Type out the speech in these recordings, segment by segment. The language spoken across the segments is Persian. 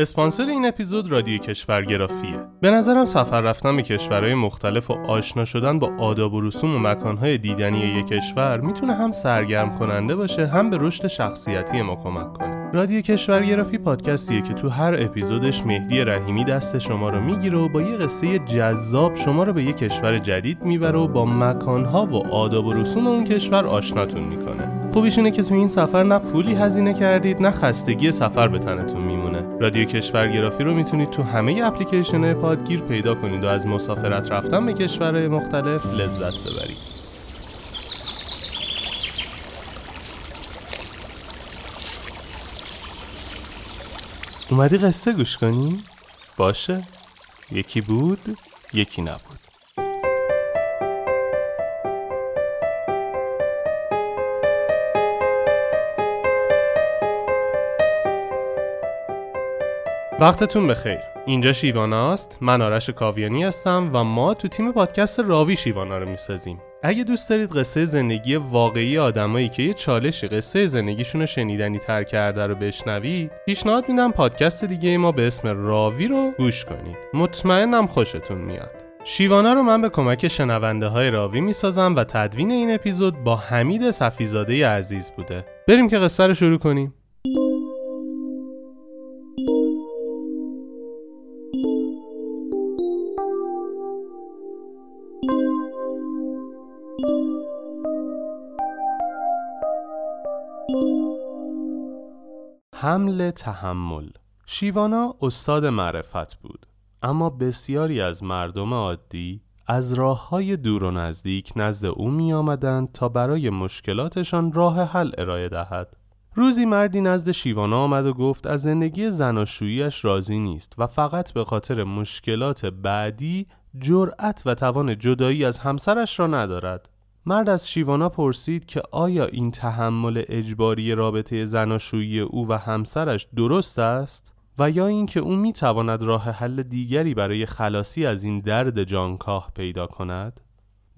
اسپانسر این اپیزود رادیو کشورگرافیه. به نظرم سفر رفتن به کشورهای مختلف و آشنا شدن با آداب و رسوم و مکانهای دیدنی یک کشور می‌تونه هم سرگرم کننده باشه هم به رشد شخصیتی ما کمک کنه. رادیو کشورگرافی پادکستیه که تو هر اپیزودش مهدی رحیمی دست شما رو می‌گیره و با یه قصه جذاب شما رو به یه کشور جدید می‌بره و با مکانها و آداب و رسوم اون کشور آشناتون می‌کنه. خوبیش اینه که تو این سفر نه پولی هزینه کردید نه خستگی سفر به تنتون میمونه. رادیو کشورگرافی رو می‌تونید تو همه اپلیکیشن پادگیر پیدا کنید و از مسافرت رفتن به کشورهای مختلف لذت ببرید. اومدی قصه گوش کنی؟ باشه. یکی بود یکی نبود. وقتتون بخیر. اینجا شیواناست. من آرش کاویانی هستم و ما تو تیم پادکست راوی شیوانا رو می‌سازیم. اگه دوست دارید قصه زندگی واقعی آدمایی که یه چالشی قصه زندگیشون رو شنیدنی تر کرده رو بشنوید پیشنهاد میدم پادکست دیگه ما به اسم راوی رو گوش کنید. مطمئنم خوشتون میاد. شیوانا رو من به کمک شنونده های راوی می‌سازم و تدوین این اپیزود با حمید صفیزاده عزیز بوده. بریم که قصه رو شروع کنیم. حمل تحمل. شیوانا استاد معرفت بود اما بسیاری از مردم عادی از راه های دور و نزدیک نزد او می آمدند تا برای مشکلاتشان راه حل ارائه دهد. روزی مردی نزد شیوانا آمد و گفت از زندگی زناشوییش راضی نیست و فقط به خاطر مشکلات بعدی جرأت و توان جدایی از همسرش را ندارد. مرد از شیوانا پرسید که آیا این تحمل اجباری رابطه زناشویی او و همسرش درست است و یا اینکه او می تواند راه حل دیگری برای خلاصی از این درد جانکاه پیدا کند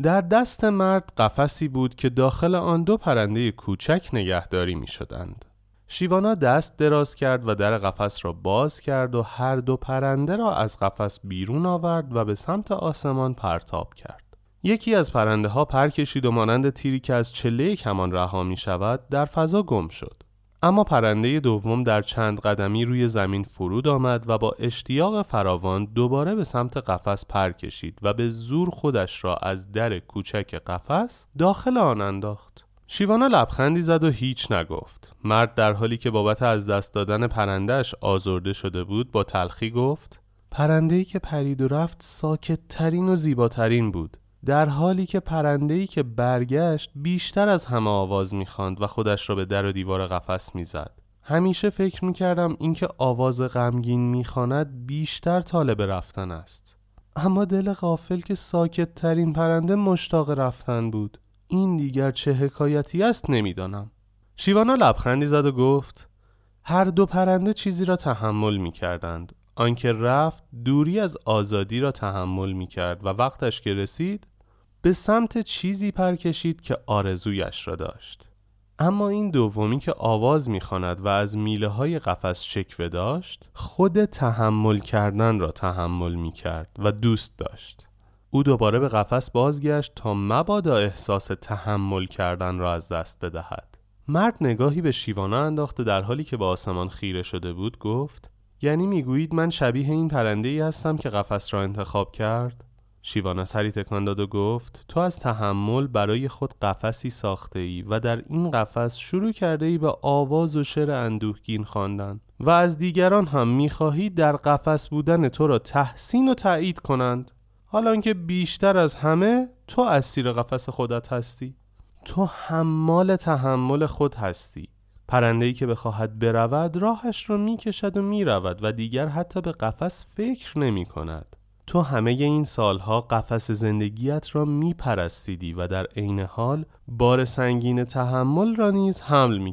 در دست مرد قفسی بود که داخل آن دو پرنده کوچک نگهداری می شدند. شیوانا دست دراز کرد و در قفس را باز کرد و هر دو پرنده را از قفس بیرون آورد و به سمت آسمان پرتاب کرد. یکی از پرنده ها پر کشید و مانند تیری که از چله کمان رها می شود در فضا گم شد. اما پرنده دوم در چند قدمی روی زمین فرود آمد و با اشتیاق فراوان دوباره به سمت قفس پر کشید و به زور خودش را از در کوچک قفس داخل آن انداخت. شیوانا لبخندی زد و هیچ نگفت. مرد در حالی که بابت از دست دادن پرندهش آزرده شده بود با تلخی گفت پرنده‌ای که پرید و رفت ساکت ترین و زیباترین بود. در حالی که پرنده‌ای که برگشت بیشتر از همه آواز می‌خواند و خودش را به در و دیوار قفس می‌زد. همیشه فکر می‌کردم اینکه آواز غمگین می‌خواند بیشتر طالب رفتن است. اما دل غافل که ساکت ترین پرنده مشتاق رفتن بود. این دیگر چه حکایتی است نمی‌دانم. شیوانا لبخندی زد و گفت هر دو پرنده چیزی را تحمل می کردند. آنکه رفت دوری از آزادی را تحمل می کرد و وقتش که رسید به سمت چیزی پر کشید که آرزویش را داشت. اما این دومی که آواز می‌خواند و از میله های قفس شکوه داشت خود تحمل کردن را تحمل می کرد و دوست داشت. او دوباره به قفس بازگشت تا مبادا احساس تحمل کردن را از دست بدهد. مرد نگاهی به شیوانا انداخته در حالی که به آسمان خیره شده بود گفت یعنی می‌گویید من شبیه این پرنده ای هستم که قفس را انتخاب کرد؟ شیوانا سری تکان داد و گفت تو از تحمل برای خود قفسی ساخته ای و در این قفس شروع کرده ای به آواز و شعر اندوهگین خواندن و از دیگران هم می‌خواهی در قفس بودن تو را تحسین و تایید کنند. حالا که بیشتر از همه تو اسیر قفس خودت هستی. تو حمال تحمل خود هستی. پرنده ای که بخواهد برود راهش را می‌کشد و می‌رود و دیگر حتی به قفس فکر نمی کند تو همه این سالها قفس زندگیت را می پرستیدی و در عین حال بار سنگین تحمل را نیز حمل می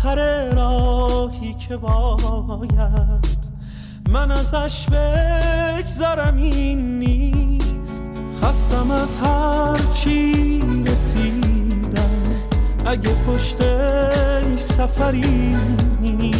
آخر راهی که باید من ازش بگذرم این نیست. خستم از هر چی رسیدم. اگه پشتش سفری نیست.